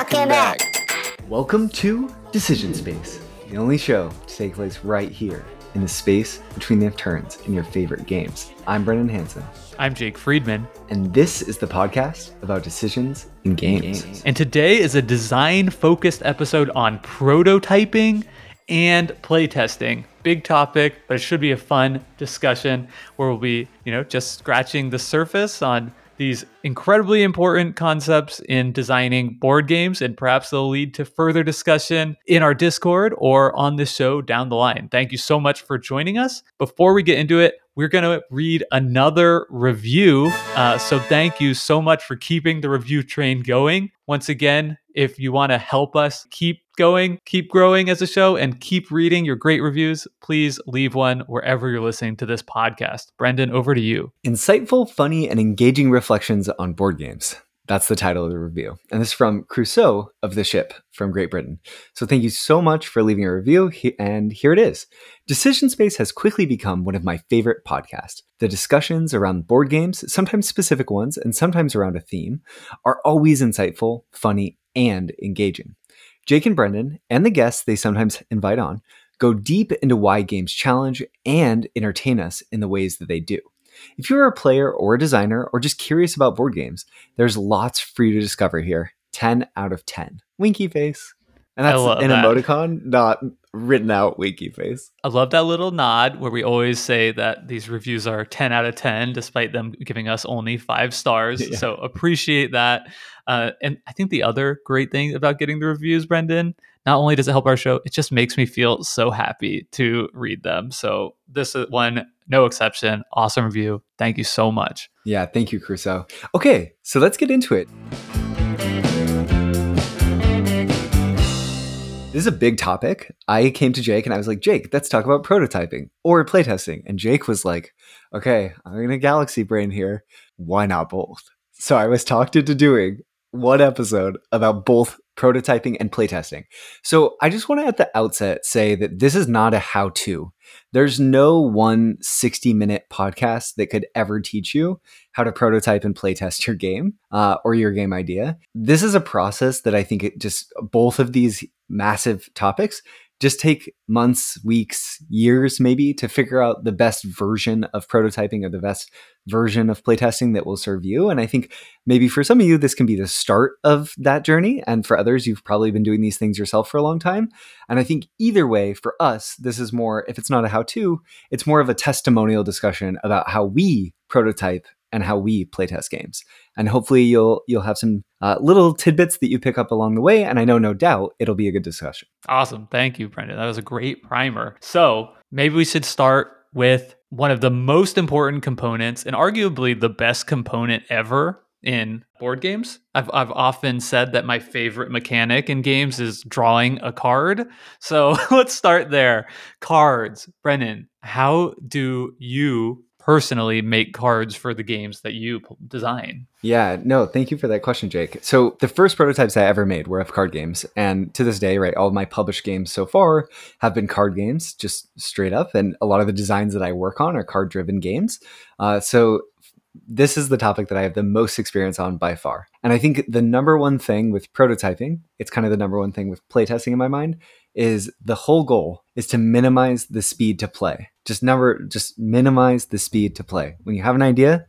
Welcome back. Welcome to Decision Space, the only show to take place right here in the space between the turns in your favorite games. I'm Brendan Hanson, I'm Jake Friedman, and this is the podcast about decisions in games. and today is a design focused episode on prototyping and playtesting. Big topic, but it should be a fun discussion where we'll be, you know, just scratching the surface on these incredibly important concepts in designing board games, and perhaps they'll lead to further discussion in our Discord or on this show down the line. Thank you so much for joining us. Before we get into it, we're going to read another review. Uh, so, thank you so much for keeping the review train going. Once again, if you want to help us keep going, keep growing as a show, and keep reading your great reviews, please leave one wherever you're listening to this podcast. Brendan, over to you. Insightful, funny, and engaging reflections on board games. That's the title of the review. And this is from Crusoe of the Ship from Great Britain. So thank you so much for leaving a review. And here it is Decision Space has quickly become one of my favorite podcasts. The discussions around board games, sometimes specific ones, and sometimes around a theme, are always insightful, funny, and engaging. Jake and Brendan, and the guests they sometimes invite on, go deep into why games challenge and entertain us in the ways that they do. If you're a player or a designer or just curious about board games, there's lots for you to discover here. 10 out of 10. Winky face. And that's an that. emoticon, not written out winky face. I love that little nod where we always say that these reviews are 10 out of 10, despite them giving us only five stars. Yeah. So appreciate that. Uh, and I think the other great thing about getting the reviews, Brendan, not only does it help our show, it just makes me feel so happy to read them. So this is one, no exception. Awesome review. Thank you so much. Yeah, thank you, Crusoe. Okay, so let's get into it. This is a big topic. I came to Jake and I was like, Jake, let's talk about prototyping or playtesting. And Jake was like, okay, I'm in a galaxy brain here. Why not both? So I was talked into doing one episode about both prototyping and playtesting. So I just want to at the outset say that this is not a how to. There's no one 60 minute podcast that could ever teach you how to prototype and playtest your game uh, or your game idea. This is a process that I think it just both of these massive topics just take months, weeks, years maybe to figure out the best version of prototyping or the best version of playtesting that will serve you. And I think maybe for some of you, this can be the start of that journey. And for others, you've probably been doing these things yourself for a long time. And I think either way, for us, this is more, if it's not a how to, it's more of a testimonial discussion about how we prototype and how we playtest games. And hopefully you'll you'll have some uh, little tidbits that you pick up along the way. And I know no doubt it'll be a good discussion. Awesome. Thank you, Brendan. That was a great primer. So maybe we should start with one of the most important components and arguably the best component ever in board games. I've, I've often said that my favorite mechanic in games is drawing a card. So let's start there. Cards. Brendan, how do you personally make cards for the games that you design? Yeah, no, thank you for that question, Jake. So the first prototypes I ever made were of card games, and to this day, right, all my published games so far have been card games, just straight up. And a lot of the designs that I work on are card-driven games. Uh, so this is the topic that I have the most experience on by far. And I think the number one thing with prototyping, it's kind of the number one thing with playtesting in my mind, is the whole goal is to minimize the speed to play. Just never just minimize the speed to play. When you have an idea,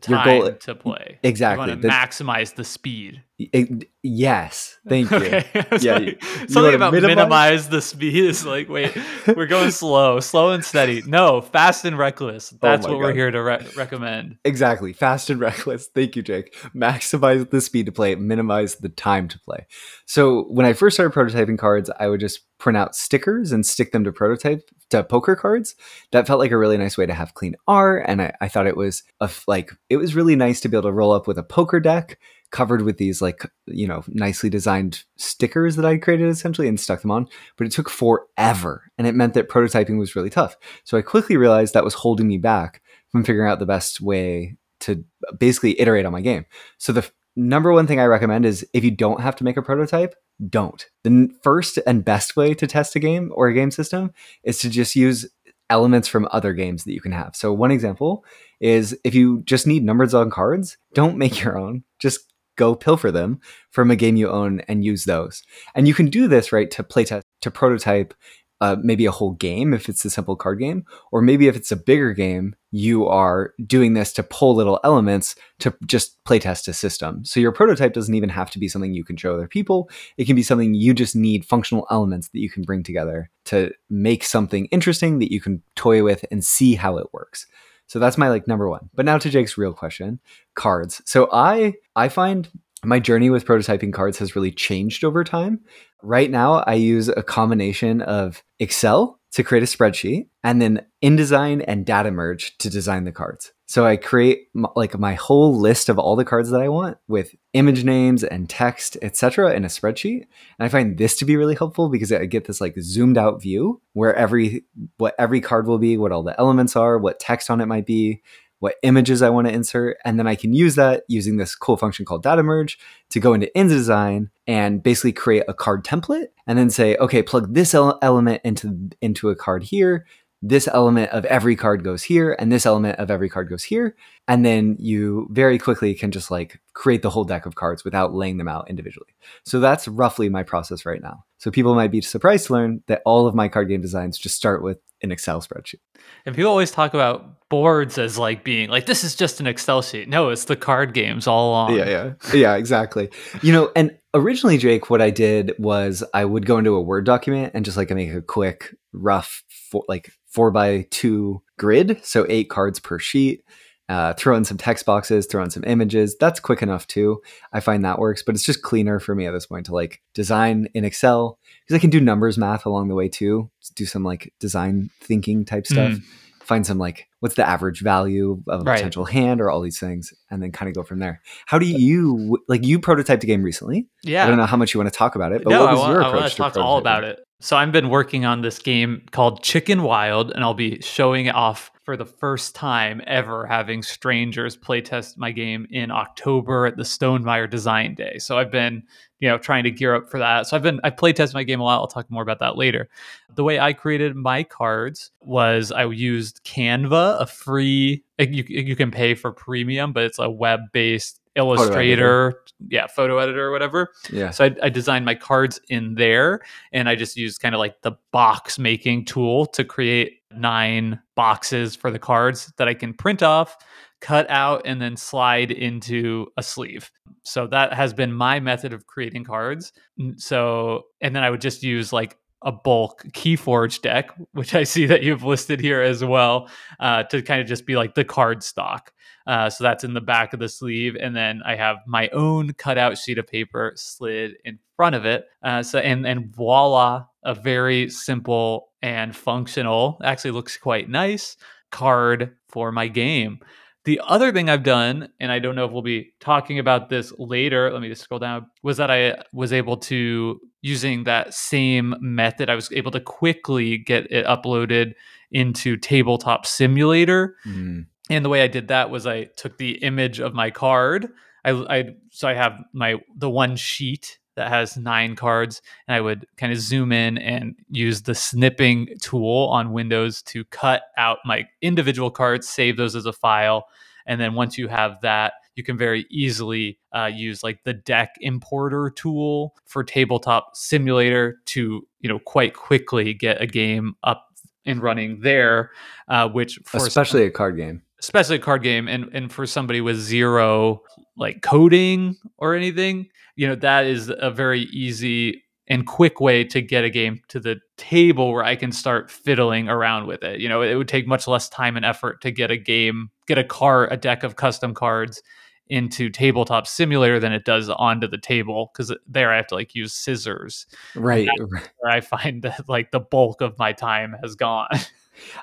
The Your time goal- to play. exactly. You want to The- maximize the speed. it- yes, thank you. Okay. Yeah, you- you something about minimize- minimize? the speed is like, wait, we're going slow, slow and steady. No, fast and reckless. Oh That's Oh what we're here to re- recommend. Exactly. Fast and reckless. Thank you, Jake. Maximize the speed to play, minimize the time to play. So when I first started prototyping cards, I would just print out stickers and stick them to prototype to poker cards. That felt like a really nice way to have clean art. And I, I thought it was a f- like it was really nice to be able to roll up with a poker deck covered with these like you know nicely designed stickers that I created essentially and stuck them on. But it took forever, and it meant that prototyping was really tough. So I quickly realized that was holding me back from figuring out the best way to basically iterate on my game. So the number one thing I recommend is if you don't have to make a prototype, don't. The first and best way to test a game or a game system is to just use elements from other games that you can have. So one example is if you just need numbers on cards, don't make your own. Just go pilfer them from a game you own and use those. And you can do this, right, to playtest, to prototype uh, maybe a whole game if it's a simple card game, or maybe if it's a bigger game, you are doing this to pull little elements to just playtest a system. So your prototype doesn't even have to be something you can show other people. It can be something you just need functional elements that you can bring together to make something interesting that you can toy with and see how it works. So that's my like number one. But now to Jake's real question, cards. So I I find my journey with prototyping cards has really changed over time. Right now, I use a combination of Excel to create a spreadsheet and then InDesign and data merge to design the cards. So I create m- like my whole list of all the cards that I want with image names and text, etc. in a spreadsheet. And I find this to be really helpful because I get this like zoomed out view where every what every card will be, what all the elements are, what text on it might be, what images I want to insert, and then I can use that using this cool function called data merge to go into InDesign and basically create a card template and then say, okay, plug this element into into a card here. This element of every card goes here, and this element of every card goes here. And then you very quickly can just like create the whole deck of cards without laying them out individually. So that's roughly my process right now. So people might be surprised to learn that all of my card game designs just start with an Excel spreadsheet. And people always talk about boards as like being like this is just an Excel sheet. No, it's the card games all along. Yeah, yeah, yeah, exactly. you know, and originally, Jake, what I did was I would go into a Word document and just like make a quick, rough, four, like four by two grid, so eight cards per sheet uh, throw in some text boxes, throw in some images. That's quick enough too. I find that works, but it's just cleaner for me at this point to like design in Excel because I can do numbers math along the way too. Just do some like design thinking type stuff. Mm. Find some like what's the average value of a right. potential hand or all these things, and then kind of go from there. How do you like you prototyped a game recently? Yeah, I don't know how much you want to talk about it, but no, what was I want, your approach I want to, to talk all about it? So I've been working on this game called Chicken Wild, and I'll be showing it off for the first time ever having strangers playtest my game in October at the Stonemaier Design Day. So I've been, you know, trying to gear up for that. So I've been I playtest my game a lot. I'll talk more about that later. The way I created my cards was I used Canva, a free eh, you eh, you can pay for premium, but it's a web-based Illustrator, photo yeah, photo editor or whatever. Yeah. So I, I, designed my cards in there, and I just used kind of like the box making tool to create nine boxes for the cards that I can print off, cut out, and then slide into a sleeve. So that has been my method of creating cards. So, and then I would just use like a bulk Keyforge deck, which I see that you've listed here as well, uh, to kind of just be like the card stock. Uh, so that's in the back of the sleeve, and then I have my own cutout sheet of paper slid in front of it. Uh, so and and voila, a very simple and functional. Actually, looks quite nice card for my game. The other thing I've done, and I don't know if we'll be talking about this later, let me just scroll down, was that I was able to, using that same method, I was able to quickly get it uploaded into Tabletop Simulator. Mm. And the way I did that was I took the image of my card. I, I so I have my the one sheet that has nine cards, and I would kind of zoom in and use the snipping tool on Windows to cut out my individual cards, save those as a file, and then once you have that, you can very easily uh, use like the deck importer tool for tabletop simulator to you know quite quickly get a game up and running there, uh, which for especially a card game especially a card game and and for somebody with zero like coding or anything you know that is a very easy and quick way to get a game to the table where I can start fiddling around with it. You know, it would take much less time and effort to get a game, get a card, a deck of custom cards into tabletop simulator than it does onto the table because there I have to like use scissors. Right. Where I find that like the bulk of my time has gone.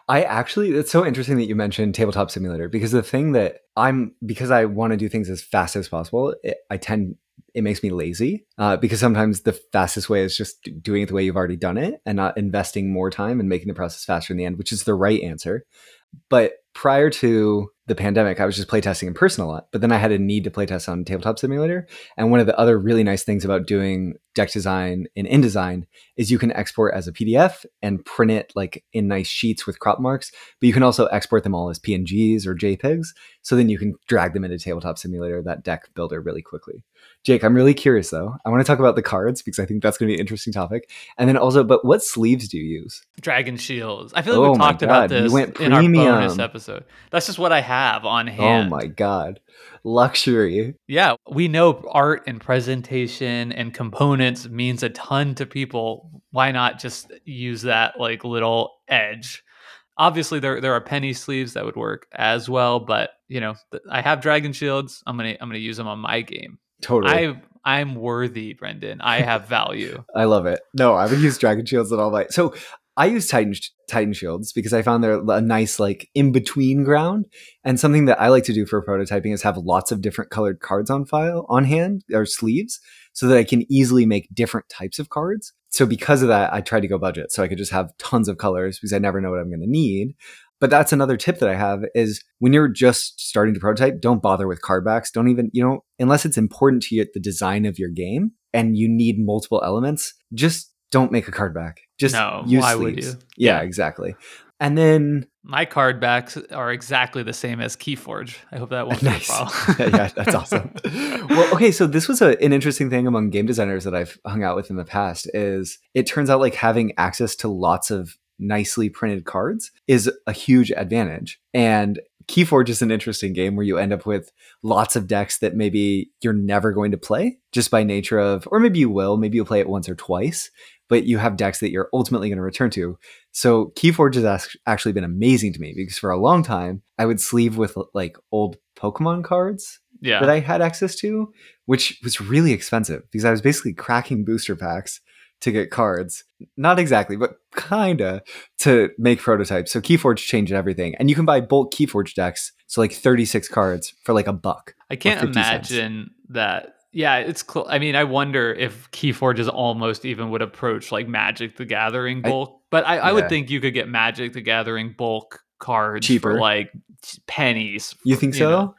I actually, it's so interesting that you mentioned Tabletop Simulator because the thing that I'm, because I want to do things as fast as possible, it, I tend, it makes me lazy uh, because sometimes the fastest way is just doing it the way you've already done it and not investing more time and making the process faster in the end, which is the right answer. But prior to the pandemic, I was just playtesting in person a lot, but then I had a need to playtest on Tabletop Simulator. And one of the other really nice things about doing deck design in InDesign is you can export as a PDF and print it like in nice sheets with crop marks, but you can also export them all as PNGs or JPEGs. So then you can drag them into Tabletop Simulator, that deck builder, really quickly. Jake, I'm really curious though. I want to talk about the cards because I think that's going to be an interesting topic. And then also, but what sleeves do you use? Dragon Shields. I feel like Oh we talked about God, this in our bonus episode. That's just what I have on hand. Oh my god, luxury. Yeah, we know art and presentation and components means a ton to people. Why not just use that like little edge? Obviously, there there are penny sleeves that would work as well, but you know, I have dragon shields. I'm gonna I'm gonna use them on my game. Totally. I I'm worthy, Brendan. I have value. I love it. No, I would use dragon shields and all that. So I use Titan Titan shields because I found they're a nice like in between ground. And something that I like to do for prototyping is have lots of different colored cards on file on hand or sleeves, so that I can easily make different types of cards. So because of that, I tried to go budget, so I could just have tons of colors because I never know what I'm going to need. But that's another tip that I have is when you're just starting to prototype, don't bother with card backs. Don't even, you know, unless it's important to you the design of your game and you need multiple elements, just don't make a card back. Just No, use why would sleeves. you? Yeah, Yeah. exactly. And then My card backs are exactly the same as Keyforge. I hope that won't nice. be a problem. yeah, that's awesome. well, okay, so this was a, an interesting thing among game designers that I've hung out with in the past is it turns out like having access to lots of nicely printed cards is a huge advantage. And Keyforge is an interesting game where you end up with lots of decks that maybe you're never going to play just by nature of, or maybe you will, maybe you'll play it once or twice, but you have decks that you're ultimately going to return to. So Keyforge has act- actually been amazing to me because for a long time I would sleeve with like old Pokemon cards yeah. that I had access to, which was really expensive because I was basically cracking booster packs to get cards. Not exactly, but kinda to make prototypes. So Keyforge changed everything. And you can buy bulk Keyforge decks, so like 36 cards for like a buck. I can't 50 cents. imagine that. Yeah, it's. Cl- I mean, I wonder if Keyforge is almost even would approach like Magic the Gathering I- bulk. but I, I yeah. would think you could get Magic the Gathering bulk cards Cheaper. for like pennies. You think so? know.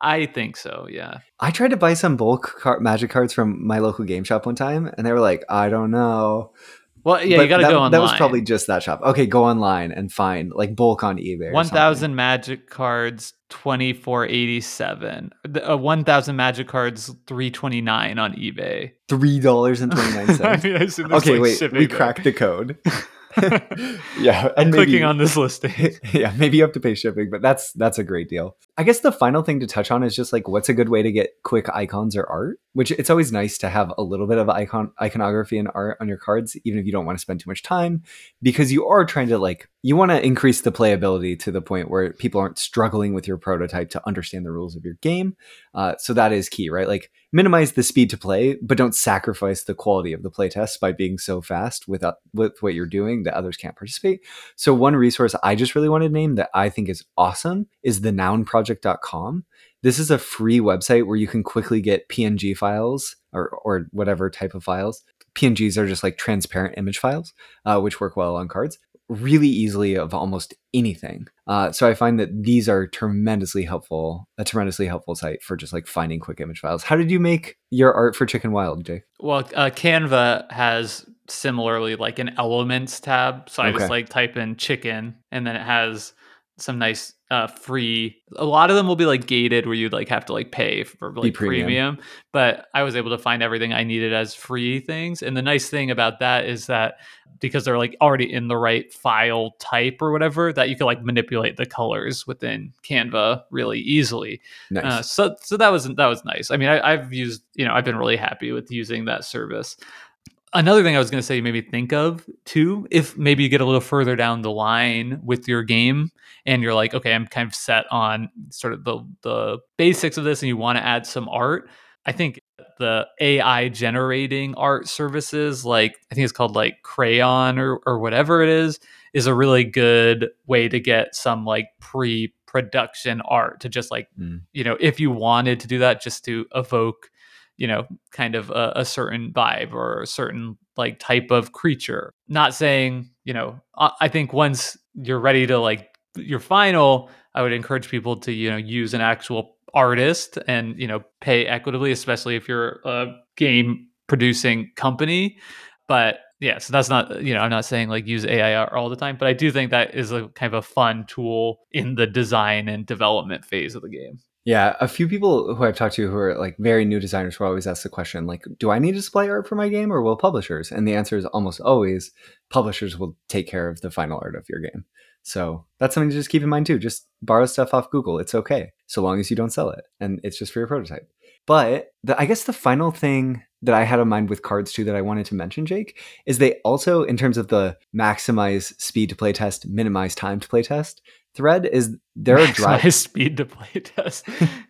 I think so. Yeah. I tried to buy some bulk car- magic cards from my local game shop one time, and they were like, I don't know. Well, yeah, But you got to go online. That was probably just that shop. Okay, go online and find like bulk on eBay. or one something. thousand Magic cards, twenty four eighty seven. Uh, one thousand Magic cards, three twenty nine on eBay. $3.29. I mean, I okay, like, wait, we cracked the code. yeah, I'm and maybe, clicking on this listing. yeah, maybe you have to pay shipping, but that's that's a great deal. I guess the final thing to touch on is just like what's a good way to get quick icons or art. Which it's always nice to have a little bit of icon iconography and art on your cards, even if you don't want to spend too much time, because you are trying to like you want to increase the playability to the point where people aren't struggling with your prototype to understand the rules of your game. Uh, so that is key, right? Like minimize the speed to play, but don't sacrifice the quality of the playtest by being so fast with uh, with what you're doing that others can't participate. So one resource I just really wanted to name that I think is awesome is the nounproject.com. This is a free website where you can quickly get PNG files or or whatever type of files. PNGs are just like transparent image files, uh, which work well on cards really easily of almost anything. Uh, so I find that these are tremendously helpful, a tremendously helpful site for just like finding quick image files. How did you make your art for Chicken Wild, Jake? Well, uh, Canva has similarly like an elements tab. So I Okay. just like type in chicken and then it has some nice uh free a lot of them will be like gated where you'd like have to like pay for like premium. premium. but i was able to find everything i needed as free things and the nice thing about that is that because they're like already in the right file type or whatever that you can like manipulate the colors within canva really easily Nice. uh, so so that was that was nice. I mean, I, I've used you know I've been really happy with using that service. Another thing I was going to say, you maybe think of too, if maybe you get a little further down the line with your game and you're like, okay, I'm kind of set on sort of the the basics of this, and you want to add some art. I think the AI generating art services, like I think it's called like Craiyon or or whatever it is, is a really good way to get some like pre production art to just like Mm. you know if you wanted to do that just to evoke you know kind of a, a certain vibe or a certain like type of creature. Not saying you know I, I think once you're ready to like your final i would encourage people to you know use an actual artist and you know pay equitably especially if you're a game producing company. But yeah so that's not you know i'm not saying like use ai art all the time but i do think that is a kind of a fun tool in the design and development phase of the game Yeah, a few people who I've talked to who are like very new designers will always ask the question, like, do I need to display art for my game or will publishers? And the answer is almost always publishers will take care of the final art of your game. So that's something to just keep in mind too. Just borrow stuff off Google. It's okay, so long as you don't sell it. And it's just for your prototype. But the, I guess the final thing that I had in mind with cards too that I wanted to mention, Jake, is they also, in terms of the maximize speed to play test, minimize time to play test thread, is their drive speed to play test.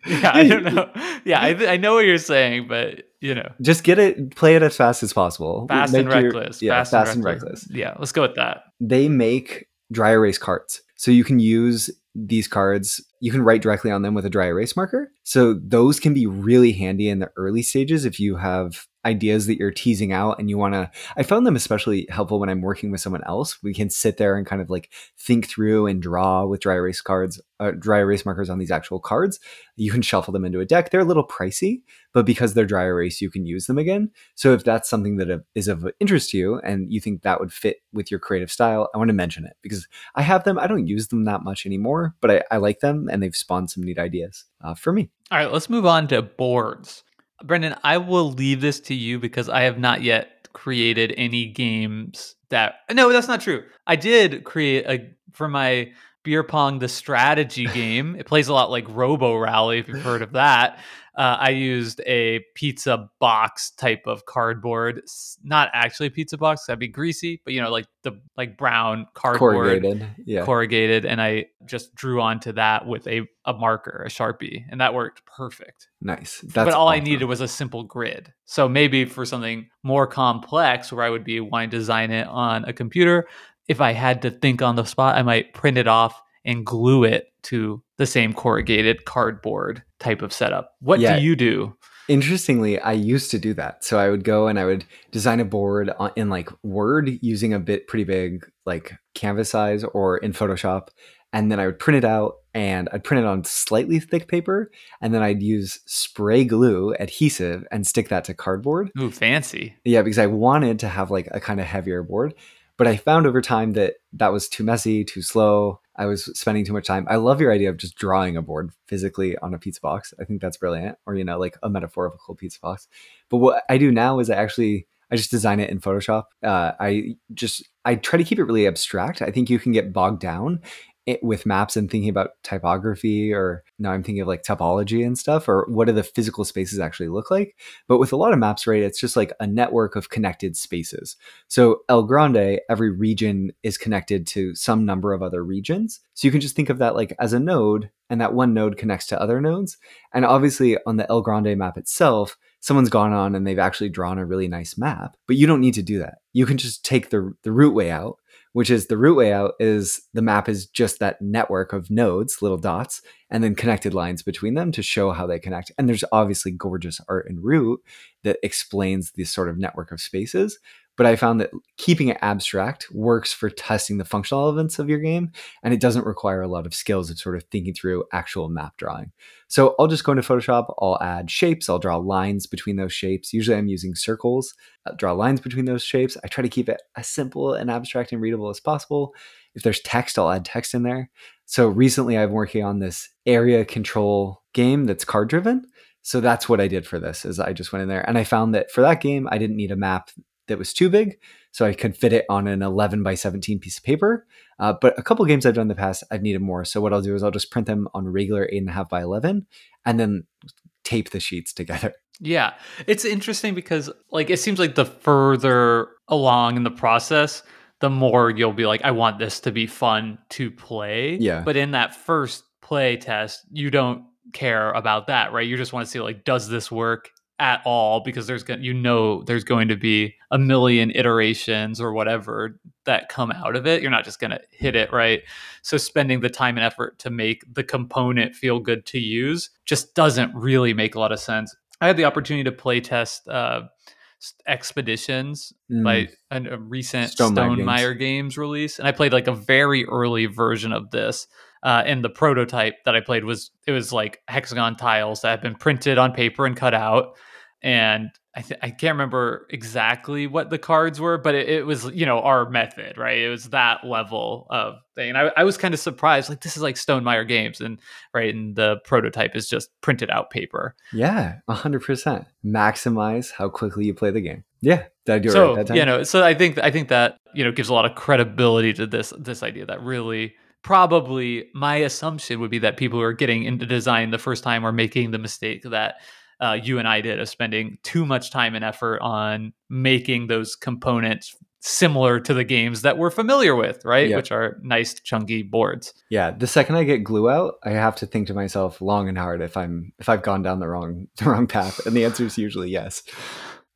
yeah, I don't know. Yeah, I, th- I know what you're saying, but you know, just get it, play it as fast as possible. fast Make and your- reckless. yeah, fast, fast and and reckless. reckless. Yeah, let's go with that. They make dry erase cards. So you can use these cards, you can write directly on them with a dry erase marker. So those can be really handy in the early stages if you have ideas that you're teasing out and you want to I found them especially helpful when I'm working with someone else. We can sit there and kind of like think through and draw with dry erase cards, uh, dry erase markers on these actual cards. You can shuffle them into a deck. They're a little pricey, but because they're dry erase, you can use them again. So if that's something that uh, of interest to you and you think that would fit with your creative style, I want to mention it because I have them. I don't use them that much anymore, but I, I like them and they've spawned some neat ideas uh, for me. All right, let's move on to boards. Brendan, I will leave this to you because I have not yet created any games that. No, that's not true. I did create a for my beer pong the strategy game. It plays a lot like Robo Rally if you've heard of that. Uh, I used a pizza box type of cardboard, not actually a pizza box. That'd be greasy, but you know, like the like brown cardboard Corrugated. Yeah. corrugated and I just drew onto that with a, a marker, a Sharpie, and that worked perfect. nice. That's but all I needed was a simple grid. So maybe for something more complex where I would be wanting to design it on a computer, if I had to think on the spot, I might print it off and glue it to the same corrugated cardboard type of setup. What Yeah. do you do? Interestingly, I used to do that. So I would go and I would design a board in like Word using a bit pretty big like canvas size or in Photoshop, and then I would print it out and I'd print it on slightly thick paper, and then I'd use spray glue adhesive and stick that to cardboard. Ooh, fancy. Yeah, because I wanted to have like a kind of heavier board, but I found over time that that was too messy, too slow. I was spending too much time. I love your idea of just drawing a board physically on a pizza box. I think that's brilliant, or you know, like a metaphorical pizza box. But what I do now is I actually I just design it in Photoshop. Uh, I just I try to keep it really abstract. I think you can get bogged down it, with maps and thinking about typography, or now I'm thinking of like topology and stuff, or what do the physical spaces actually look like. But with a lot of maps, right, it's just like a network of connected spaces. So El Grande, every region is connected to some number of other regions. So you can just think of that like as a node, and that one node connects to other nodes. And obviously on the El Grande map itself, someone's gone on and they've actually drawn a really nice map. But you don't need to do that. You can just take the the root way out, which is the root way out is the map is just that network of nodes, little dots, and then connected lines between them to show how they connect. And there's obviously gorgeous art in root that explains this sort of network of spaces. But I found that keeping it abstract works for testing the functional elements of your game, and it doesn't require a lot of skills of sort of thinking through actual map drawing. So I'll just go into Photoshop, I'll add shapes, I'll draw lines between those shapes. Usually I'm using circles, I'll draw lines between those shapes. I try to keep it as simple and abstract and readable as possible. If there's text, I'll add text in there. So recently I've been working on this area control game that's card driven. So that's what I did for this is I just went in there and I found that for that game I didn't need a map that was too big, so I could fit it on an 11 by 17 piece of paper. Uh, but a couple games I've done in the past, I've needed more. So what I'll do is I'll just print them on regular eight and a half by 11, and then tape the sheets together. Yeah. It's interesting because like it seems like the further along in the process, the more you'll be like, I want this to be fun to play. Yeah. But in that first play test, you don't care about that, right? You just want to see like, does this work at all? Because there's going you know there's going to be a million iterations or whatever that come out of it. You're not just gonna hit it, right? So spending the time and effort to make the component feel good to use just doesn't really make a lot of sense. I had the opportunity to play test uh, expeditions Mm. by a, a recent Stonemaier Stonemaier games. release, and I played like a very early version of this. Uh, and the prototype that I played was it was like hexagon tiles that had been printed on paper and cut out, and I, th- I can't remember exactly what the cards were, but it, it, was, you know, our method, right? It was that level of thing. And I, I was kind of surprised, like, this is like Stonemaier Games, and right, and the prototype is just printed out paper. Yeah, 100%. Maximize how quickly you play the game. Yeah, did I so, it right that time? You know, so I think I think that you know gives a lot of credibility to this this idea that really probably my assumption would be that people who are getting into design the first time are making the mistake that uh, you and I did of spending too much time and effort on making those components similar to the games that we're familiar with, right? Yep. Which are nice chunky boards. Yeah, the second I get glue out, I have to think to myself long and hard if I'm if I've gone down the wrong the wrong path, and the answer is usually yes.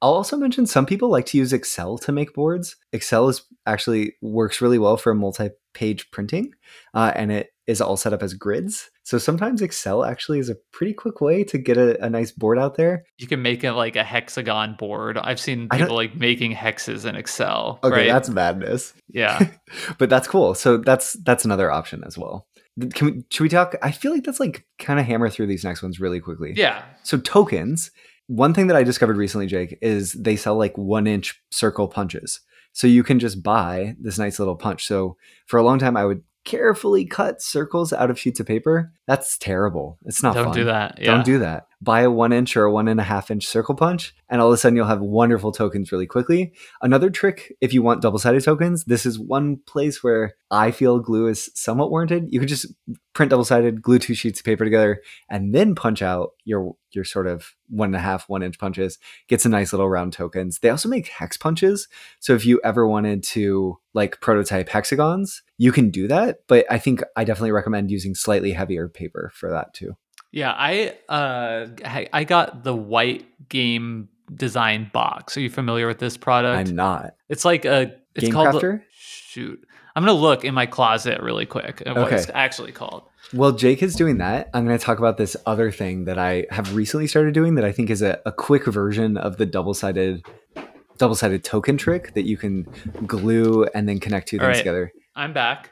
I'll also mention some people like to use Excel to make boards. Excel is actually works really well for multi-page printing, uh, and it is all set up as grids. So sometimes Excel actually is a pretty quick way to get a, a nice board out there. You can make it like a hexagon board. I've seen people like making hexes in Excel. Okay, right? that's madness. Yeah, but that's cool. So that's that's another option as well. Can we should we talk? I feel like that's like kind of hammer through these next ones really quickly. Yeah. So tokens. One thing that I discovered recently, Jake, is they sell like one inch circle punches. So you can just buy this nice little punch. So for a long time, I would carefully cut circles out of sheets of paper. That's terrible. It's not Don't fun. do that. Yeah. Don't do that. Buy a one inch or a one and a half inch circle punch, and all of a sudden you'll have wonderful tokens really quickly. Another trick, if you want double sided tokens, this is one place where I feel glue is somewhat warranted. You could just print double sided, glue two sheets of paper together, and then punch out your your sort of one and a half, one inch punches. Get some nice little round tokens. They also make hex punches. So if you ever wanted to like prototype hexagons, you can do that. But I think I definitely recommend using slightly heavier paper for that too. Yeah, I uh I got the white game design box. Are you familiar with this product? I'm not. It's like a it's Game called Crafter? shoot. I'm gonna look in my closet really quick at what it's actually called. Well, Jake is doing that. I'm going to talk about this other thing that I have recently started doing that I think is a, a quick version of the double sided double sided token trick that you can glue and then connect two All things right. together. I'm back.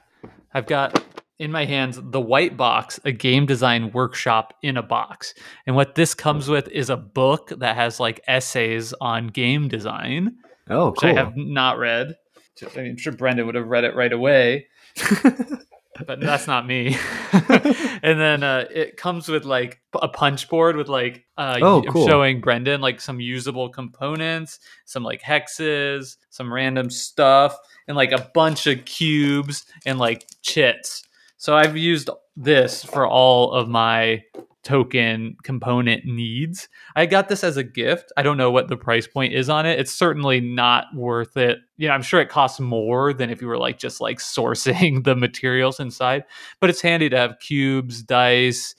I've got in my hands the white box, a game design workshop in a box. And what this comes with is a book that has like essays on game design, Oh, which cool. I have not read. I mean, I'm sure Brendan would have read it right away. but that's not me. and then uh, it comes with like a punch board with like uh, Oh, cool. showing Brendan like some usable components, some like hexes, some random stuff, and like a bunch of cubes and like chits. So I've used this for all of my token component needs. I got this as a gift. I don't know what the price point is on it. It's certainly not worth it. You know, I'm sure it costs more than if you were like just like sourcing the materials inside, but it's handy to have cubes, dice,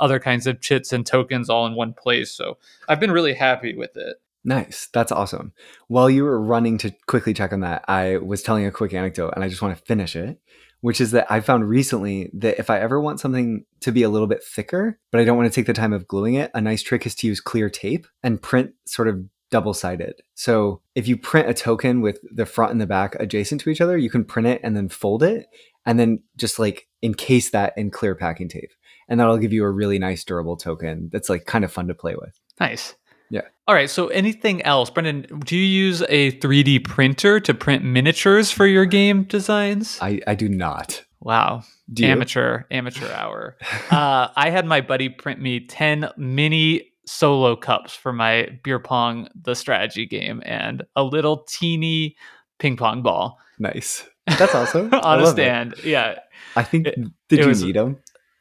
other kinds of chits and tokens all in one place. So I've been really happy with it. Nice. That's awesome. While you were running to quickly check on that, I was telling a quick anecdote and I just want to finish it, which is that I found recently that if I ever want something to be a little bit thicker, but I don't want to take the time of gluing it, a nice trick is to use clear tape and print sort of double sided. So if you print a token with the front and the back adjacent to each other, you can print it and then fold it and then just like encase that in clear packing tape. And that'll give you a really nice durable token that's like kind of fun to play with. Nice. Yeah. All right. So, anything else, Brendan? Do you use a 3D printer to print miniatures for your game designs? I, I do not. Wow. Do you? amateur, amateur hour. uh, I had my buddy print me 10 mini solo cups for my beer pong, the strategy game, and a little teeny ping pong ball Nice. That's awesome. I on a love it. stand. Yeah. I think. It- did it you was- need them?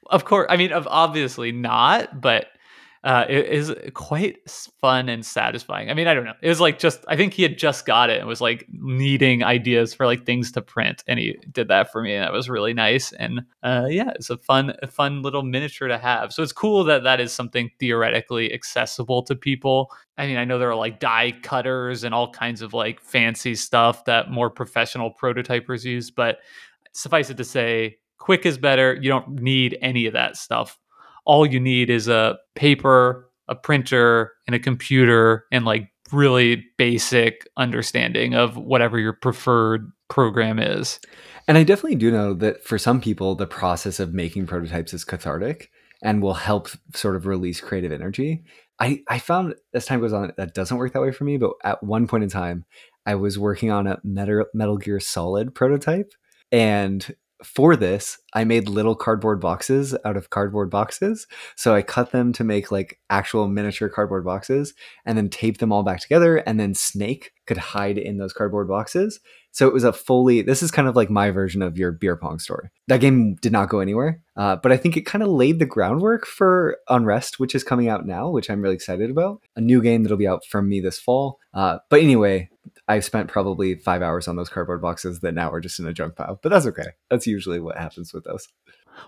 Of course. I mean, of obviously not, but uh, it is quite fun and satisfying. I mean, I don't know. It was like just, I think he had just got it and was like needing ideas for like things to print. And he did that for me. And that was really nice. And uh, yeah, it's a fun, a fun little miniature to have. So it's cool that that is something theoretically accessible to people. I mean, I know there are like die cutters and all kinds of like fancy stuff that more professional prototypers use, but suffice it to say, quick is better. You don't need any of that stuff. All you need is a paper, a printer, and a computer, and like really basic understanding of whatever your preferred program is. And I definitely do know that for some people, the process of making prototypes is cathartic and will help sort of release creative energy. I, I found as time goes on that doesn't work that way for me. But at one point in time, I was working on a Metal, Metal Gear Solid prototype. And for this, I made little cardboard boxes out of cardboard boxes. So I cut them to make like actual miniature cardboard boxes and then taped them all back together. And then Snake could hide in those cardboard boxes. So it was a fully, this is kind of like my version of your beer pong story. That game did not go anywhere, uh, but I think it kind of laid the groundwork for Unrest, which is coming out now, which I'm really excited about. A new game that'll be out from me this fall. Uh, but anyway, I've spent probably five hours on those cardboard boxes that now are just in a junk pile, but that's okay. That's usually what happens with those.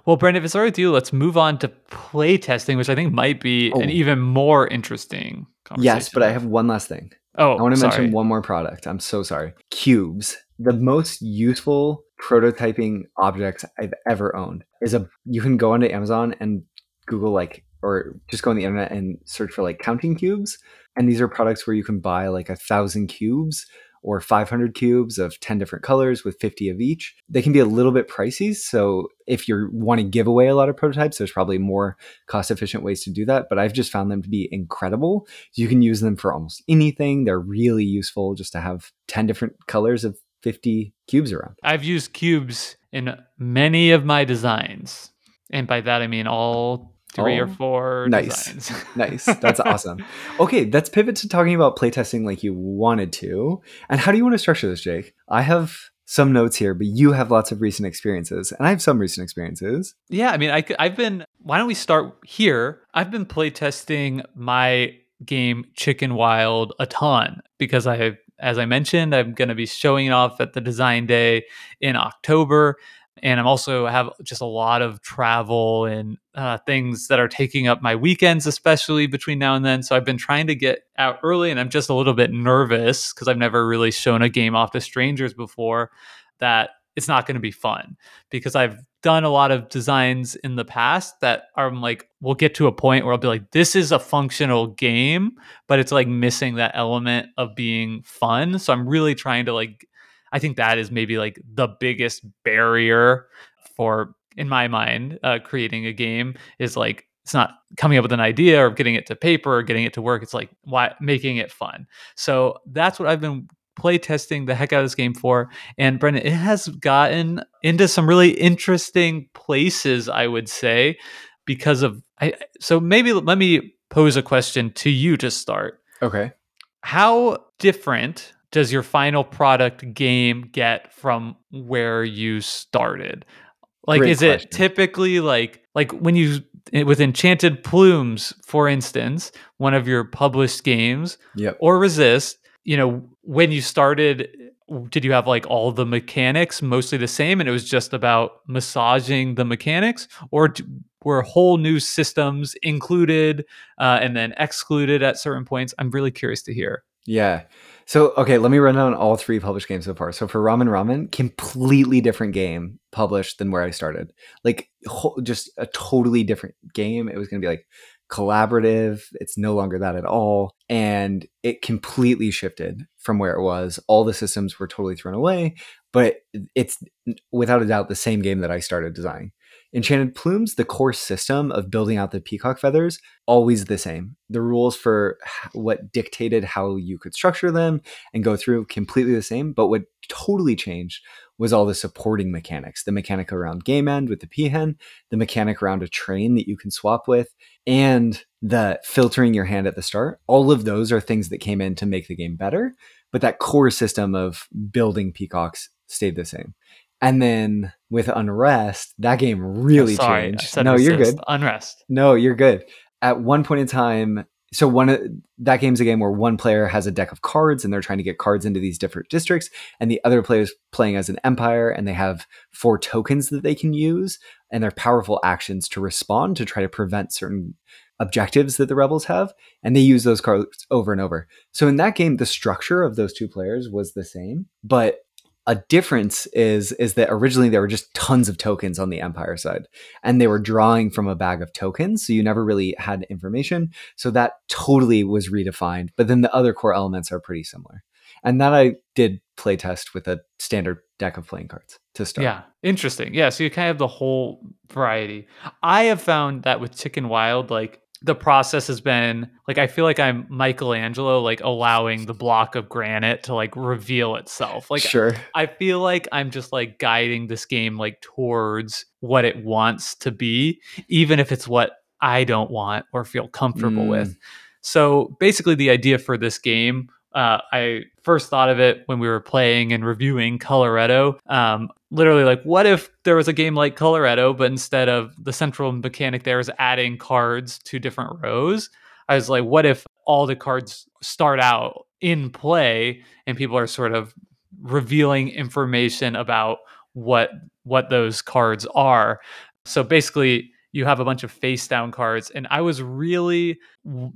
Well, Brendan, if it's all right with you, let's move on to play testing, which I think might be oh. an even more interesting Yes, but I have one last thing. Oh, I want to mention one more product. I'm so sorry. Cubes. The most useful prototyping objects I've ever owned is a. You can go onto Amazon and Google like, or just go on the internet and search for like counting cubes. And these are products where you can buy like a thousand cubes or 500 cubes of 10 different colors with 50 of each. They can be a little bit pricey. So if you want to give away a lot of prototypes, there's probably more cost efficient ways to do that. But I've just found them to be incredible. You can use them for almost anything. They're really useful just to have 10 different colors of 50 cubes around. I've used cubes in many of my designs. And by that, I mean all three oh, or four nice. nice. That's awesome. Okay let's pivot to talking about playtesting like you wanted to. And how do you want to structure this jake? I have some notes here but you have lots of recent experiences and i have some recent experiences. Yeah i mean I, i've been why don't we start here? I've been playtesting my game chicken wild a ton because i as i mentioned i'm going to be showing it off at the design day in october and I'm also have just a lot of travel and uh, things that are taking up my weekends, especially between now and then. So I've been trying to get out early, and I'm just a little bit nervous because I've never really shown a game off to strangers before. That it's not going to be fun because I've done a lot of designs in the past that are like we'll get to a point where I'll be like this is a functional game but it's like missing that element of being fun so I'm really trying to like I think that is maybe like the biggest barrier for, in my mind, uh, creating a game is like it's not coming up with an idea or getting it to paper or getting it to work. It's like why making it fun. So that's what I've been play testing the heck out of this game for. And Brendan, it has gotten into some really interesting places, I would say, because of I so maybe let me pose a question to you to start. Okay. How different does your final product game get from where you started? Like, Great is question. it typically like like when you eh, with Enchanted Plumes, for instance, one of your published games, yep. or Resist, you know, when you started, did you have like all the mechanics mostly the same, and it was just about massaging the mechanics, or were whole new systems included uh, and then excluded at certain points? I'm really curious to hear. Yeah. So, okay, let me run down all three published games so far. So, for Ramen Ramen, completely different game published than where I started. Like, just a totally different game. It was going to be like collaborative. It's no longer that at all. And it completely shifted from where it was. All the systems were totally thrown away, but it's without a doubt the same game that I started designing. Enchanted Plumes, the core system of building out the peacock feathers, always the same. The rules for what dictated how you could structure them and go through completely the same. But what totally changed was all the supporting mechanics the mechanic around game end with the peahen, the mechanic around a train that you can swap with, and the filtering your hand at the start. All of those are things that came in to make the game better. But that core system of building peacocks stayed the same. And then with Unrest, that game really oh, sorry, changed. No, you're good. Unrest. No, you're good. At one point in time, so one that game's a game where one player has a deck of cards and they're trying to get cards into these different districts, and the other player is playing as an empire and they have four tokens that they can use, and they're powerful actions to respond to try to prevent certain objectives that the rebels have, and they use those cards over and over. So in that game, the structure of those two players was the same, but a difference is is that originally there were just tons of tokens on the empire side and they were drawing from a bag of tokens so you never really had information. So that totally was redefined but then the other core elements are pretty similar. And that i did play test with a standard deck of playing cards to start. Yeah interesting. Yeah so you kind of have the whole variety. I have found that with chicken wild like the process has been like I feel like I'm Michelangelo, like allowing the block of granite to like reveal itself. Like sure. I feel like I'm just like guiding this game like towards what it wants to be, even if it's what I don't want or feel comfortable Mm. with. So basically, the idea for this game, uh, I first thought of it when we were playing and reviewing Colorado. Um, literally, like, what if there was a game like Coloretto but instead of the central mechanic there is adding cards to different rows? I was like, what if all the cards start out in play and people are sort of revealing information about what what those cards are? So basically, you have a bunch of face down cards and i was really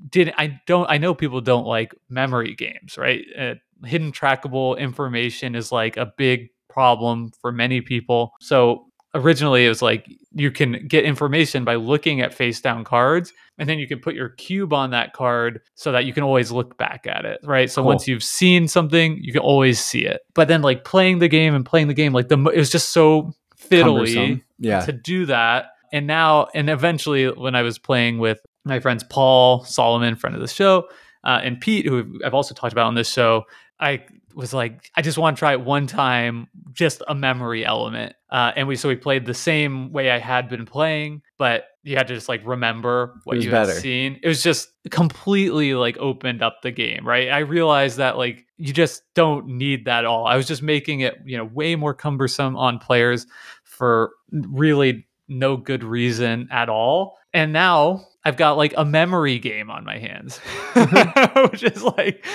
did i don't i know people don't like memory games right uh, hidden trackable information is like a big problem for many people so originally it was like you can get information by looking at face down cards and then you can put your cube on that card so that you can always look back at it right so Cool. once you've seen something you can always see it but then like playing the game and playing the game like the it was just so fiddly Cumbersome. Yeah. to do that. And now, and eventually, when I was playing with my friends Paul Salomon, friend of the show, uh, and Pete, who I've also talked about on this show, I was like, I just want to try it one time, just a memory element. Uh, and we so we played the same way I had been playing, but you had to just like remember what you better. had seen. It was just completely like opened up the game, right? I realized that like you just don't need that all. I was just making it, you know, way more cumbersome on players for really no good reason at all. And now I've got like a memory game on my hands, which is like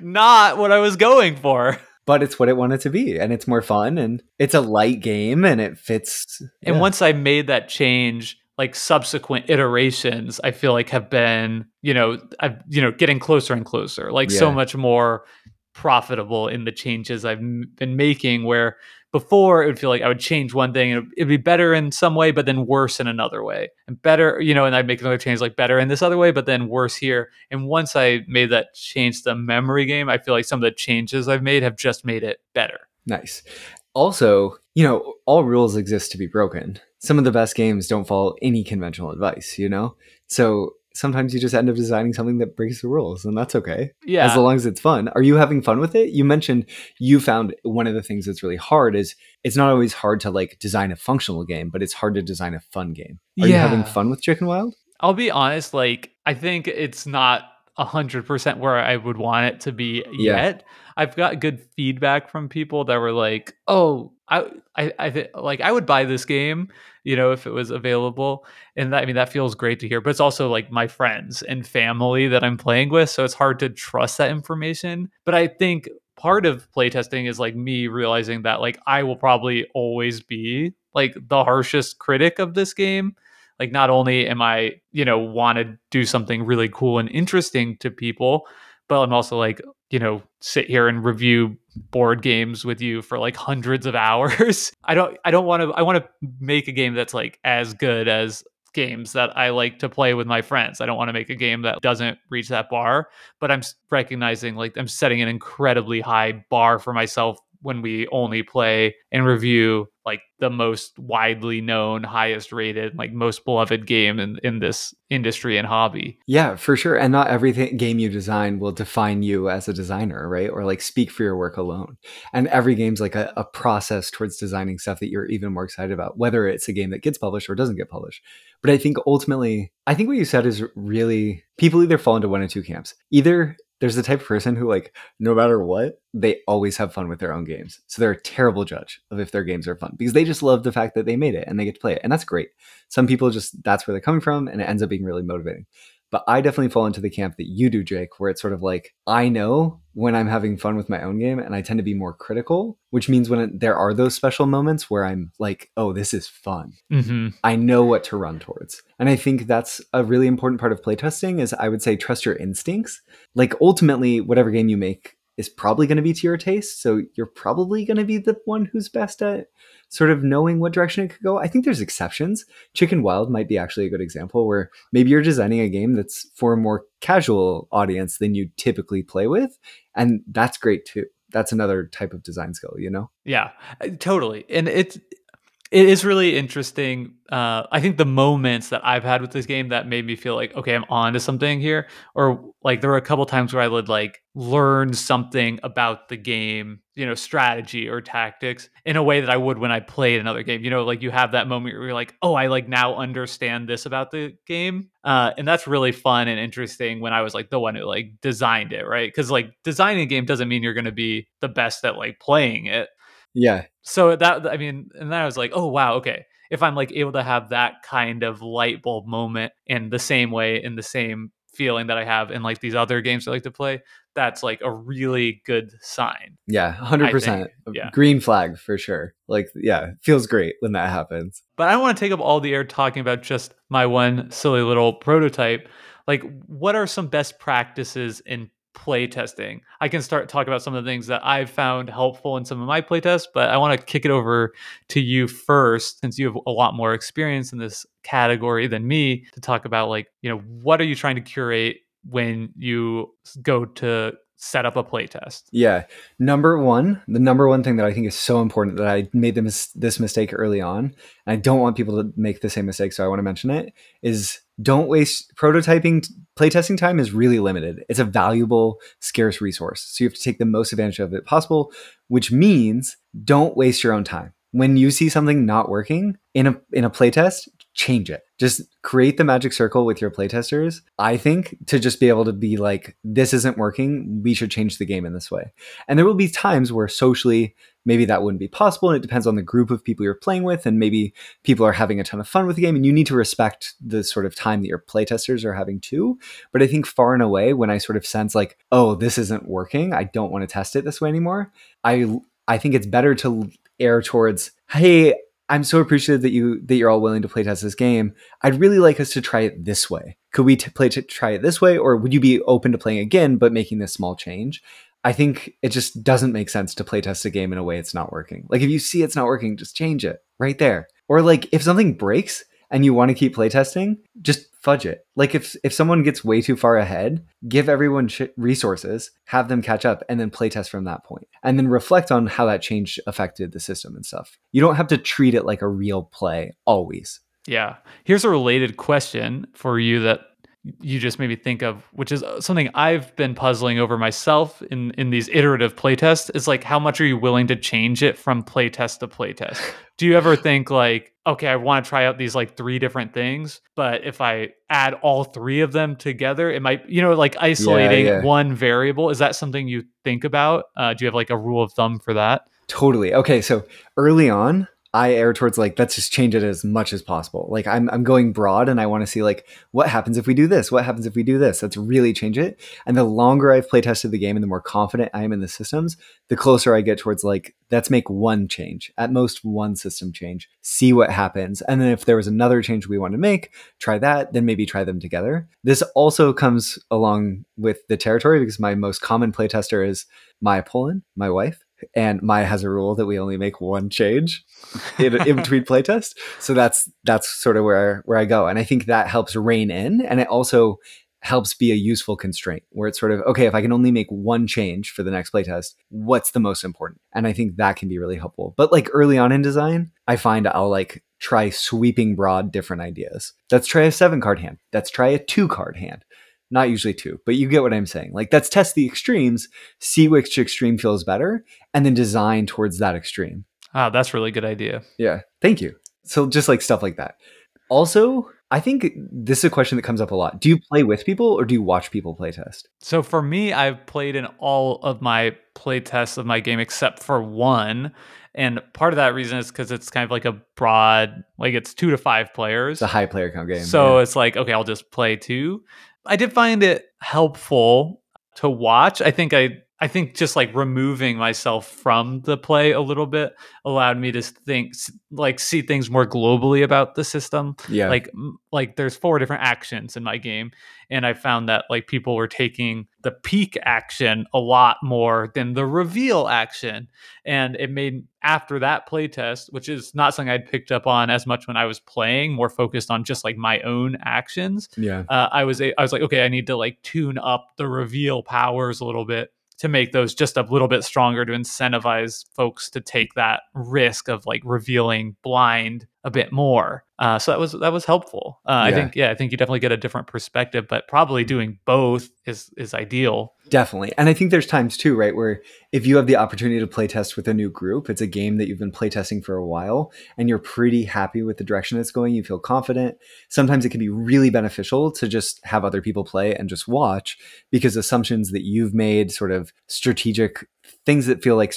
not what I was going for. But it's what it wanted to be, and it's more fun, and it's a light game, and it fits. And once I made that change, like subsequent iterations, I feel like have been, you know, I've, you know, getting closer and closer, like so much more profitable in the changes I've been making. Where before it would feel like I would change one thing and it'd be better in some way, but then worse in another way, and better, you know, and I'd make another change like better in this other way, but then worse here. And once I made that change to the memory game, I feel like some of the changes I've made have just made it better. Nice. Also, you know, all rules exist to be broken. Some of the best games don't follow any conventional advice, you know? So sometimes you just end up designing something that breaks the rules, and that's okay. Yeah. As long as it's fun. Are you having fun with it? You mentioned you found one of the things that's really hard is it's not always hard to like design a functional game, but it's hard to design a fun game. Are you having fun with Chicken Wild? I'll be honest, like I think it's not a hundred percent where I would want it to be Yeah. yet. I've got good feedback from people that were like, "Oh, I, I, th- like I would buy this game, you know, if it was available." And that, I mean, that feels great to hear. But it's also like my friends and family that I'm playing with, so it's hard to trust that information. But I think part of playtesting is like me realizing that like I will probably always be like the harshest critic of this game like not only am i you know want to do something really cool and interesting to people but i'm also like you know sit here and review board games with you for like hundreds of hours. I don't i don't want to i want to make a game that's like as good as games that i like to play with my friends. I don't want to make a game that doesn't reach that bar but i'm recognizing like i'm setting an incredibly high bar for myself when we only play and review like the most widely known, highest rated, like most beloved game in, in this industry and hobby. Yeah, for sure. And not everything game you design will define you as a designer, right? Or like speak for your work alone. And every game's like a, a process towards designing stuff that you're even more excited about, whether it's a game that gets published or doesn't get published. But I think ultimately, I think what you said is really people either fall into one of two camps. Either there's the type of person who like no matter what they always have fun with their own games. So they're a terrible judge of if their games are fun because they just love the fact that they made it and they get to play it and that's great. Some people just that's where they're coming from and it ends up being really motivating but i definitely fall into the camp that you do jake where it's sort of like i know when i'm having fun with my own game and i tend to be more critical which means when it, there are those special moments where i'm like oh this is fun Mm-hmm. I know what to run towards. And I think that's a really important part of playtesting is I would say trust your instincts. Like ultimately whatever game you make is probably going to be to your taste, so you're probably going to be the one who's best at sort of knowing what direction it could go. I think there's exceptions. Chicken Wild might be actually a good example where maybe you're designing a game that's for a more casual audience than you typically play with, and that's great too. That's another type of design skill, you know? Yeah, uh, totally. And it's it is really interesting. Uh, I think the moments that I've had with this game that made me feel like, okay, I'm on to something here, or like there were a couple times where I would like learn something about the game, you know, strategy or tactics in a way that I would when I played another game. You know, like you have that moment where you're like, oh, I like now understand this about the game. Uh, and that's really fun and interesting when I was like the one who like designed it, right? Because like designing a game doesn't mean you're going to be the best at like playing it. Yeah. So that I mean, and then I was like, oh wow, okay. If I'm like able to have that kind of light bulb moment in the same way, in the same feeling that I have in like these other games I like to play, that's like a really good sign. Yeah, hundred percent. Yeah. Green flag for sure. Like, yeah, feels great when that happens. But I don't want to take up all the air talking about just my one silly little prototype. Like, what are some best practices in play testing. I can start talk about some of the things that I've found helpful in some of my playtests, but I want to kick it over to you first since you have a lot more experience in this category than me to talk about like, you know, what are you trying to curate when you go to set up a playtest? Yeah. Number one, the number one thing that I think is so important that I made this, this mistake early on, and I don't want people to make the same mistake, so I want to mention it, is don't waste prototyping playtesting time is really limited. It's a valuable, scarce resource. So you have to take the most advantage of it possible, which means don't waste your own time. When you see something not working in a in a playtest, change it. Just create the magic circle with your playtesters. I think to just be able to be like, this isn't working. We should change the game in this way. And there will be times where socially, maybe that wouldn't be possible. And it depends on the group of people you're playing with. And maybe people are having a ton of fun with the game. And you need to respect the sort of time that your playtesters are having too. But I think far and away, when I sort of sense like, oh, this isn't working, I don't want to test it this way anymore. I I think it's better to err towards, hey, I'm so appreciative that you that you're all willing to play test this game. I'd really like us to try it this way. Could we t- play to try it this way, or would you be open to playing again but making this small change? I think it just doesn't make sense to play test a game in a way it's not working. Like if you see it's not working, just change it right there. Or like if something breaks, and you want to keep playtesting, just fudge it. Like if if someone gets way too far ahead, give everyone sh- resources, have them catch up, and then playtest from that point, and then reflect on how that change affected the system and stuff. You don't have to treat it like a real play always. Yeah. Here's a related question for you that you just made me think of, which is uh, something I've been puzzling over myself in in these iterative playtests. Is like how much are you willing to change it from playtest to playtest? Do you ever think like, okay, I want to try out these like three different things, but if I add all three of them together, it might, you know, like isolating yeah, yeah. one variable. Is that something you think about? Uh, do you have like a rule of thumb for that? Totally. Okay, so early on, I err towards like let's just change it as much as possible. Like I'm I'm going broad and I want to see like what happens if we do this? What happens if we do this? Let's really change it. And the longer I've play tested the game and the more confident I am in the systems, the closer I get towards like let's make one change, at most one system change, see what happens. And then if there was another change we want to make, try that, then maybe try them together. This also comes along with the territory because my most common playtester is Maya Poland, my wife and Maya has a rule that we only make one change in, in between playtest. So that's that's sort of where where I go, and I think that helps rein in, and it also helps be a useful constraint where it's sort of okay if I can only make one change for the next playtest, what's the most important? And I think that can be really helpful. But like early on in design, I find I'll like try sweeping broad different ideas. Let's try a seven card hand. Let's try a two card hand not usually two, but you get what I'm saying. Like, let's test the extremes, see which extreme feels better, and then design towards that extreme. Ah, that's really good idea. Yeah. Thank you. So, just like stuff like that. Also, I think this is a question that comes up a lot. Do you play with people or do you watch people play test? So for me, I've played in all of my play tests of my game except for one. And part of that reason is because it's kind of like a broad, like it's two to five players. It's a high player count game. So yeah. it's like, okay, I'll just play two. I did find it helpful to watch. I think I I think just like removing myself from the play a little bit allowed me to think like see things more globally about the system. Yeah. Like like there's four different actions in my game and I found that like people were taking the peek action a lot more than the reveal action and it made after that playtest which is not something I'd picked up on as much when I was playing more focused on just like my own actions. Yeah. Uh, I was I was like okay I need to like tune up the reveal powers a little bit to make those just a little bit stronger to incentivize folks to take that risk of like revealing blind a bit more. Uh, so that was that was helpful. Uh, I think yeah, I think you definitely get a different perspective, but probably doing both is is ideal. Definitely. And I think there's times too, right, where if you have the opportunity to play test with a new group, it's a game that you've been play testing for a while and you're pretty happy with the direction it's going, you feel confident. Sometimes it can be really beneficial to just have other people play and just watch because assumptions that you've made, sort of strategic things that feel like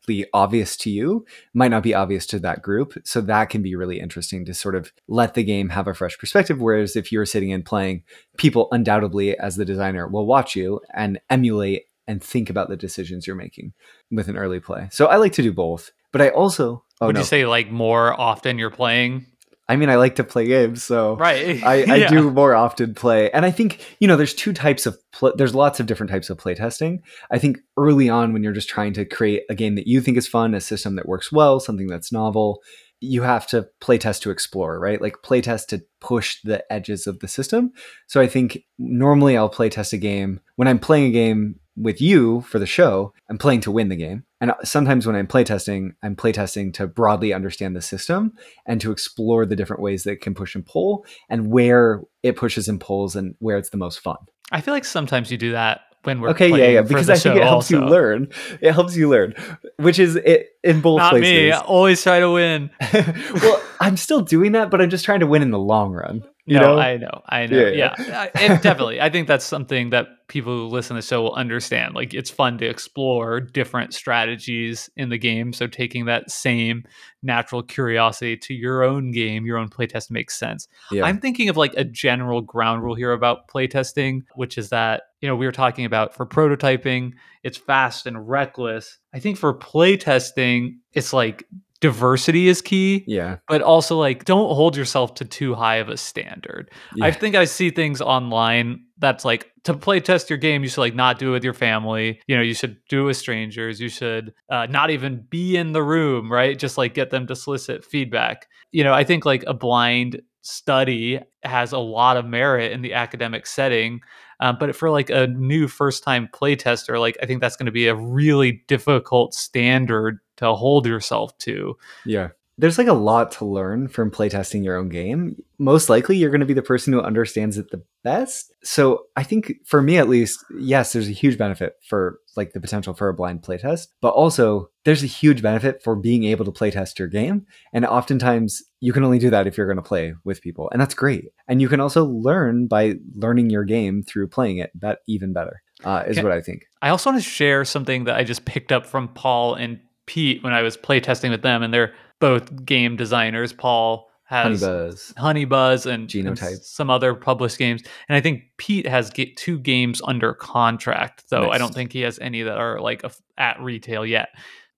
strategically obvious to you, might not be obvious to that group. So that can be really interesting to sort of let the game have a fresh perspective. Whereas if you're sitting and playing, people undoubtedly, as the designer, will watch you and emulate and think about the decisions you're making with an early play. So I like to do both. But I also, oh Would no, you say like more often you're playing? I mean, I like to play games, so Right. I, I Yeah. do more often play. And I think, you know, there's two types of, pl- there's lots of different types of play testing. I think early on, when you're just trying to create a game that you think is fun, a system that works well, something that's novel, you have to play test to explore, right? Like play test to push the edges of the system. So I think normally I'll play test a game when I'm playing a game with you for the show, I'm playing to win the game. And sometimes when I'm playtesting, I'm playtesting to broadly understand the system and to explore the different ways that it can push and pull and where it pushes and pulls and where it's the most fun. I feel like sometimes you do that when we're okay, yeah, yeah, because I think it helps you learn. It helps you learn, which is it in both Not me. places. I always try to win. well, I'm still doing that, but I'm just trying to win in the long run. You no, know? I know, I know. Yeah, Yeah, and definitely. I think that's something that people who listen to the show will understand. Like, it's fun to explore different strategies in the game. So, taking that same natural curiosity to your own game, your own playtest makes sense. yeah. I'm thinking of like a general ground rule here about playtesting, which is that, you know, we were talking about for prototyping, it's fast and reckless. I think for playtesting, it's like diversity is key yeah. but also like don't hold yourself to too high of a standard. I think I see things online that's like to play test your game, you should like not do it with your family. You know, you should do it with strangers. You should uh, not even be in the room, right? Just like get them to solicit feedback. You know, I think like a blind study has a lot of merit in the academic setting. Um, but for like a new first time playtester, like I think that's going to be a really difficult standard to hold yourself to. Yeah. There's like a lot to learn from playtesting your own game. Most likely, you're going to be the person who understands it the best. So, I think for me at least, yes, there's a huge benefit for like the potential for a blind playtest, but also there's a huge benefit for being able to playtest your game. And oftentimes, you can only do that if you're going to play with people, and that's great. And you can also learn by learning your game through playing it. That even better uh, is Okay. what I think. I also want to share something that I just picked up from Paul and Pete when I was playtesting with them, and they're both game designers. Paul has Honey Buzz. Honey Buzz and, and Genotype. s- some other published games, and I think Pete has get two games under contract, though I don't think he has any that are like a, at retail yet.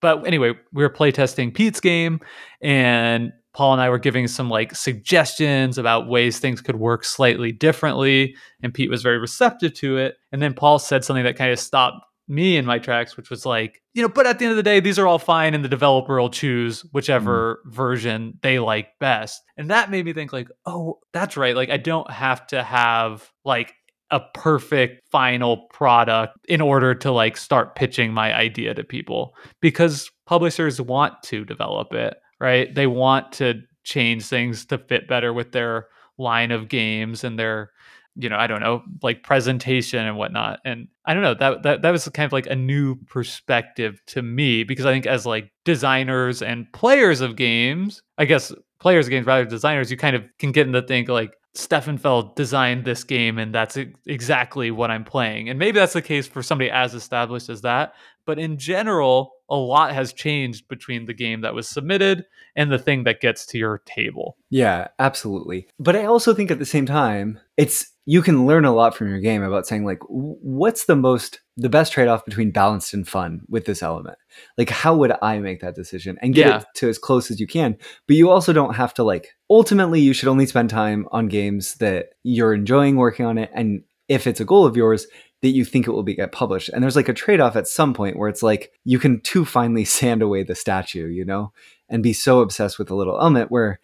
But anyway, we were playtesting Pete's game, and Paul and I were giving some like suggestions about ways things could work slightly differently, and Pete was very receptive to it. And then Paul said something that kind of stopped me in my tracks, which was like, you know, but at the end of the day, these are all fine, and the developer will choose whichever mm-hmm. version they like best. And that made me think, like, oh, that's right. Like, I don't have to have like a perfect final product in order to like start pitching my idea to people because publishers want to develop it, right? They want to change things to fit better with their line of games and their you know, I don't know, like presentation and whatnot. And I don't know, that that that was kind of like a new perspective to me because I think as like designers and players of games, I guess players of games rather designers, you kind of can get into think like Stefan Feld designed this game and that's exactly what I'm playing. And maybe that's the case for somebody as established as that. But in general, a lot has changed between the game that was submitted and the thing that gets to your table. Yeah, absolutely. But I also think at the same time, it's you can learn a lot from your game about saying like what's the most the best trade-off between balanced and fun with this element. Like how would I make that decision and get Yeah. it to as close as you can. But you also don't have to like ultimately you should only spend time on games that you're enjoying working on it and if it's a goal of yours that you think it will be get published. And there's like a trade-off at some point where it's like you can too finely sand away the statue, you know, and be so obsessed with a little element where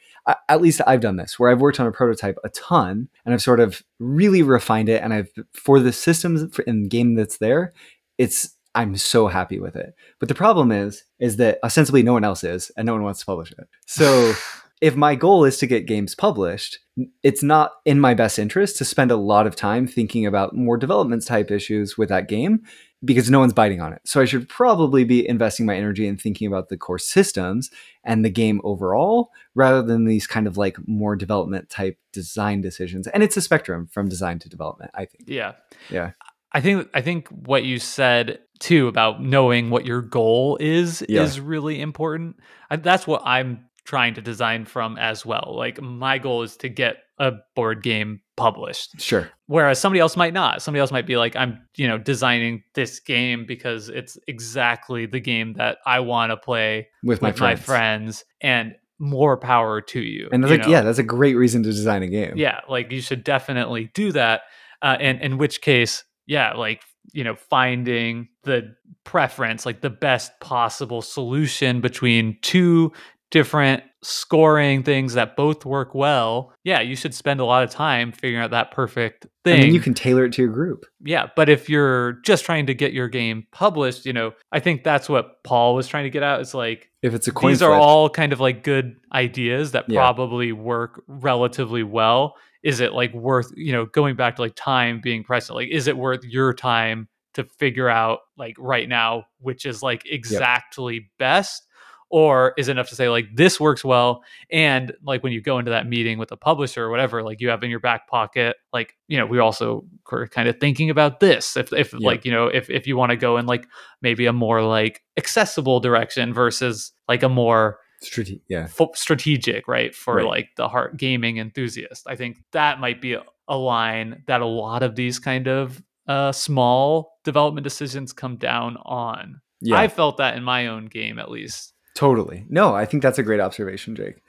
at least I've done this where I've worked on a prototype a ton and I've sort of really refined it and I've for the systems the game that's there it's I'm so happy with it. But the problem is, is that ostensibly no one else is, and no one wants to publish it. So if my goal is to get games published, it's not in my best interest to spend a lot of time thinking about more development type issues with that game because no one's biting on it. So I should probably be investing my energy in thinking about the core systems and the game overall rather than these kind of like more development type design decisions. And it's a spectrum from design to development, I think. Yeah. Yeah. I think I think what you said too about knowing what your goal is Yeah. is really important. I, that's what I'm trying to design from as well. Like my goal is to get a board game published. Sure. Whereas somebody else might not. Somebody else might be like, I'm, you know, designing this game because it's exactly the game that I want to play With, my, with my friends. friends, and more power to you. And that's you like, know? yeah, that's a great reason to design a game. yeah, like you should definitely do that. Uh, and in which case, yeah, like you know, finding the preference, like the best possible solution between two different scoring things that both work well. Yeah, you should spend a lot of time figuring out that perfect thing. And then you can tailor it to your group. Yeah, but if you're just trying to get your game published, you know, I think that's what Paul was trying to get out. It's like If it's a coin these are all kind of like good ideas that Yeah. probably work relatively well. Is it like worth, you know, going back to like time being present? Like, is it worth your time to figure out like right now, which is like exactly best? Or is it enough to say like this works well? And like when you go into that meeting with a publisher or whatever, like you have in your back pocket, like, you know, we also were kind of thinking about this. If if Yeah. like, you know, if if you want to go in like maybe a more like accessible direction versus like a more strate- yeah. fo- strategic, right? For Right. like the heart gaming enthusiast. I think that might be a, a line that a lot of these kind of uh, small development decisions come down on. Yeah. I felt that in my own game, at least. Totally. No, I think that's a great observation, Jake.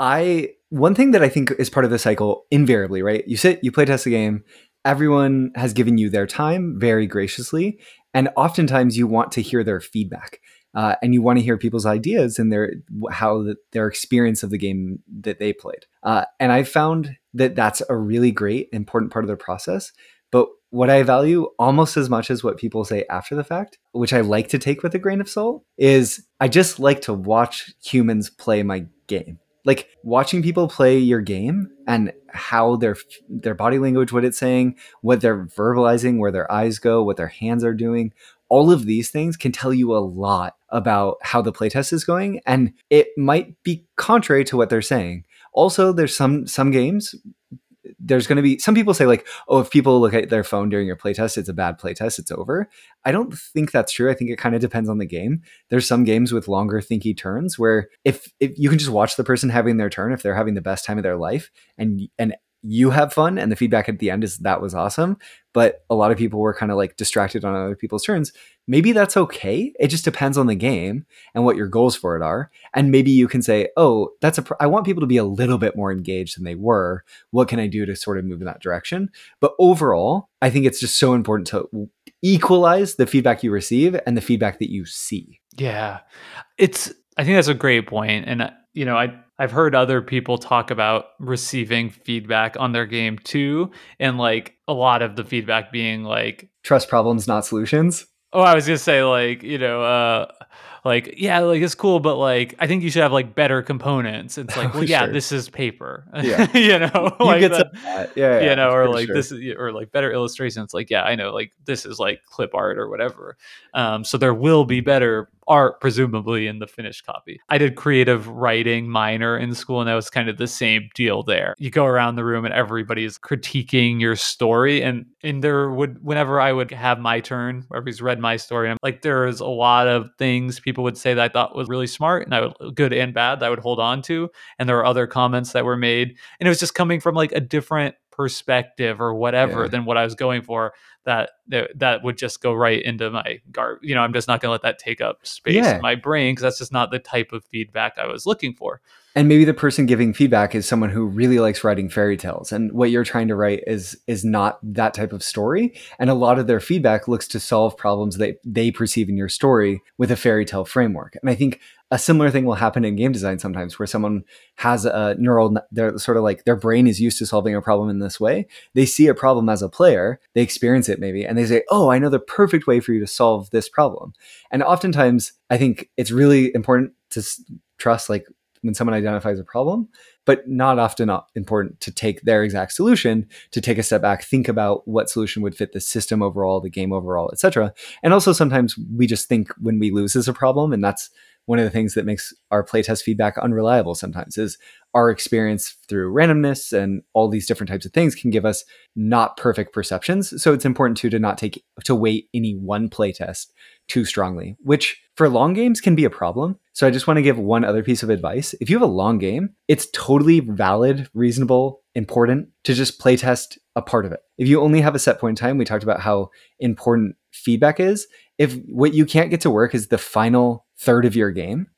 I one thing that I think is part of the cycle invariably, right? You sit, you play test the game, everyone has given you their time very graciously, and oftentimes you want to hear their feedback. Uh, and you want to hear people's ideas and their how the, their experience of the game that they played. Uh, and I found that that's a really great important part of the process. But what I value almost as much as what people say after the fact, which I like to take with a grain of salt, is I just like to watch humans play my game. Like watching people play your game and how their their body language, what it's saying, what they're verbalizing, where their eyes go, what their hands are doing. All of these things can tell you a lot about how the playtest is going, and it might be contrary to what they're saying. Also, there's some some games there's going to be some people say like oh if people look at their phone during your playtest it's a bad playtest it's over. I don't think that's true i think it kind of depends on the game. There's some games with longer thinky turns where if, if you can just watch the person having their turn if they're having the best time of their life and and you have fun and the feedback at the end is that was awesome but a lot of people were kind of like distracted on other people's turns. Maybe that's okay. It just depends on the game and what your goals for it are. And maybe you can say oh that's a pr- i want people to be a little bit more engaged than they were. What can i do to sort of move in that direction? But overall i think it's just so important to equalize the feedback you receive and the feedback that you see. Yeah. It's I think that's a great point and uh, you know, I I've heard other people talk about receiving feedback on their game too and like a lot of the feedback being like trust problems not solutions. Oh, I was gonna say like you know, uh, like yeah, like it's cool, but like I think you should have like better components. It's like, well, yeah, Sure. this is paper. Yeah. you know, you like get that- that. yeah, yeah you know, or like sure. this is or like better illustrations. Like yeah, I know, like this is like clip art or whatever. Um, so there will be better art presumably in the finished copy. I did creative writing minor in school, and that was kind of the same deal there. You go around the room and everybody's critiquing your story, and and there would whenever I would have my turn, everybody's read my story, I'm like there is a lot of things people would say that I thought was really smart, and I would good and bad that I would hold on to, and there were other comments that were made, and it was just coming from like a different perspective or whatever Yeah. than what I was going for that that would just go right into my gar you know I'm just not going to let that take up space Yeah. in my brain because that's just not the type of feedback I was looking for and maybe the person giving feedback is someone who really likes writing fairy tales and what you're trying to write is is not that type of story and a lot of their feedback looks to solve problems that they perceive in your story with a fairy tale framework and i think a similar thing will happen in game design sometimes where someone has a neural they're sort of like their brain is used to solving a problem in this way. They see a problem as a player they experience it maybe and they say oh i know the perfect way for you to solve this problem. And oftentimes i think it's really important to trust like when someone identifies a problem, but not often important to take their exact solution, to take a step back, think about what solution would fit the system overall, the game overall, etc. And also sometimes we just think when we lose is a problem, and that's one of the things that makes our playtest feedback unreliable sometimes is our experience through randomness and all these different types of things can give us not perfect perceptions so it's important too to not take to weight any one playtest too strongly which for long games can be a problem so i just want to give one other piece of advice if you have a long game it's totally valid reasonable important to just playtest a part of it if you only have a set point in time we talked about how important feedback is if what you can't get to work is the final third of your game,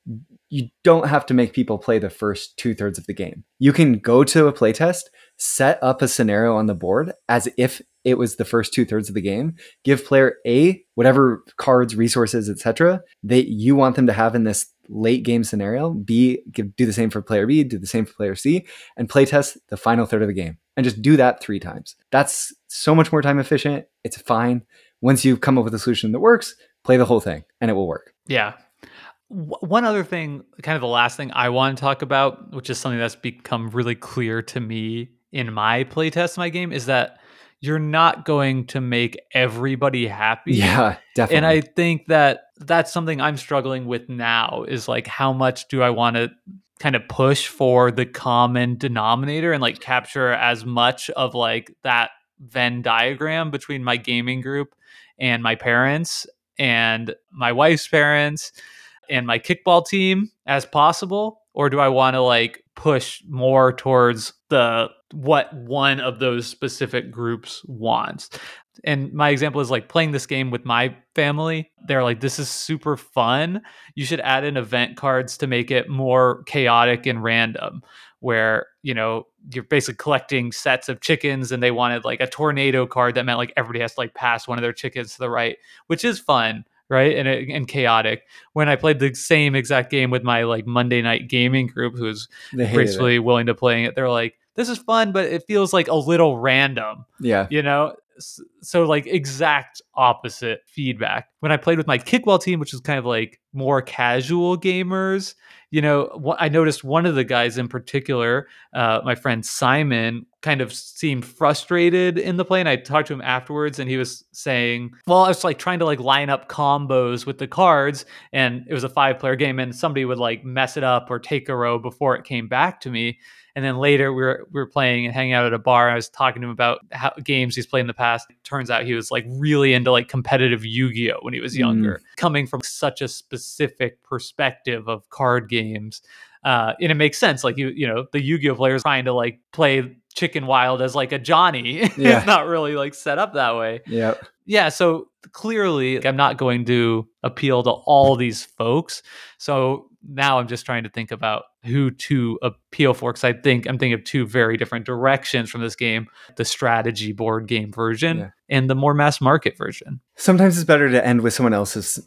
you don't have to make people play the first two thirds of the game. You can go to a playtest, set up a scenario on the board as if it was the first two thirds of the game. Give player A whatever cards, resources, etc. that you want them to have in this late game scenario. B give, do the same for player B, do the same for player C, and play test the final third of the game. And just do that three times. That's so much more time efficient. It's fine. Once you've come up with a solution that works, play the whole thing and it will work. Yeah. One other thing, kind of the last thing I want to talk about, which is something that's become really clear to me in my playtest my game, is that you're not going to make everybody happy. Yeah, definitely. And I think that that's something I'm struggling with now is like, how much do I want to kind of push for the common denominator and like capture as much of like that Venn diagram between my gaming group and my parents and my wife's parents and my kickball team as possible or do I want to like push more towards the what one of those specific groups wants? And my example is like playing this game with my family. They're like, this is super fun. You should add in event cards to make it more chaotic and random, where, you know, you're basically collecting sets of chickens and they wanted like a tornado card that meant like everybody has to like pass one of their chickens to the right, which is fun right? And uh, and chaotic. When i played the same exact game with my like monday night gaming group who's gracefully willing to playing it they're like this is fun but it feels like a little random yeah. you know so like exact opposite feedback. When i played with my kickball team which is kind of like more casual gamers you know i noticed one of the guys in particular uh, my friend simon kind of seemed frustrated in the play and i talked to him afterwards and he was saying well i was like trying to like line up combos with the cards and it was a five player game and somebody would like mess it up or take a row before it came back to me and then later we were we were playing and hanging out at a bar. I was talking to him about how, games he's played in the past. It turns out he was like really into like competitive Yu-Gi-Oh when he was younger, mm. coming from such a specific perspective of card games. Uh, and it makes sense. Like you, you know, the Yu-Gi-Oh players trying to like play Chicken Wild as like a Johnny. Yeah. it's not really like set up that way. Yeah. Yeah. So clearly, I'm not going to appeal to all these folks. So now I'm just trying to think about who to appeal for because I think I'm thinking of two very different directions from this game the strategy board game version yeah. and the more mass market version. Sometimes it's better to end with someone else's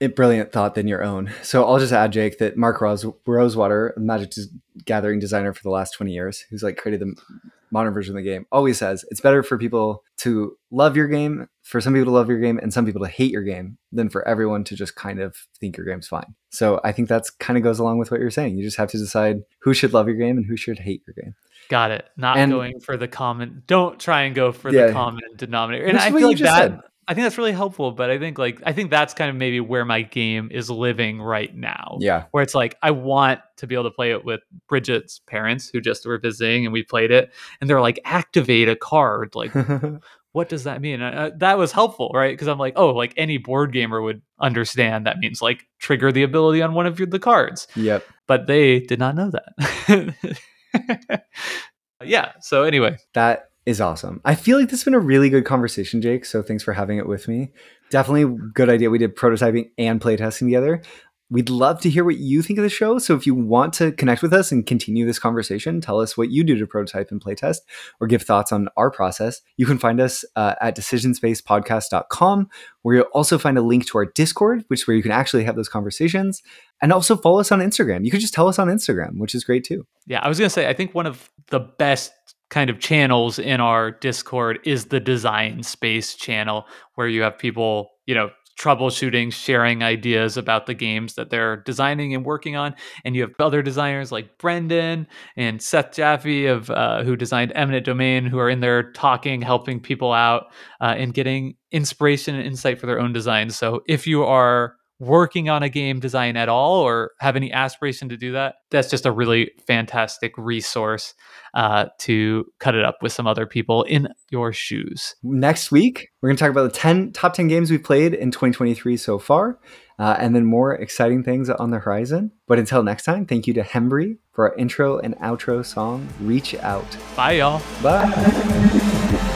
brilliant thought than your own. So I'll just add, Jake, that Mark Rose- Rosewater, Magic Gathering designer for the last 20 years, who's like created the modern version of the game, always says it's better for people to love your game, for some people to love your game, and some people to hate your game, than for everyone to just kind of think your game's fine. So I think that's kind of goes along with what you're saying. You just have to decide who should love your game and who should hate your game. Got it. Not and, going for the common. Don't try and go for yeah, the common denominator. And I feel like that. Said. I think that's really helpful, but I think like I think that's kind of maybe where my game is living right now. Yeah. Where it's like I want to be able to play it with Bridget's parents who just were visiting and we played it and they're like activate a card like what does that mean? Uh, that was helpful, right? Because I'm like, oh, like any board gamer would understand that means like trigger the ability on one of your, the cards. Yep. But they did not know that. yeah. So anyway, that is awesome. I feel like this has been a really good conversation, Jake. So thanks for having it with me. Definitely good idea. We did prototyping and playtesting together. We'd love to hear what you think of the show. So if you want to connect with us and continue this conversation, tell us what you do to prototype and playtest or give thoughts on our process. You can find us uh, at decisionspacepodcast.com, where you'll also find a link to our Discord, which is where you can actually have those conversations. And also follow us on Instagram. You can just tell us on Instagram, which is great too. Yeah, I was going to say, I think one of the best kind of channels in our Discord is the design space channel where you have people, you know, troubleshooting, sharing ideas about the games that they're designing and working on. And you have other designers like Brendan and Seth Jaffee of uh, who designed Eminent Domain, who are in there talking, helping people out, uh, and getting inspiration and insight for their own designs. So if you are working on a game design at all or have any aspiration to do that, that's just a really fantastic resource uh, to cut it up with some other people in your shoes. Next week, we're going to talk about the 10 top 10 games we've played in 2023 so far, uh, and then more exciting things on the horizon. But until next time, thank you to Hembree for our intro and outro song, Reach Out. Bye, y'all. Bye.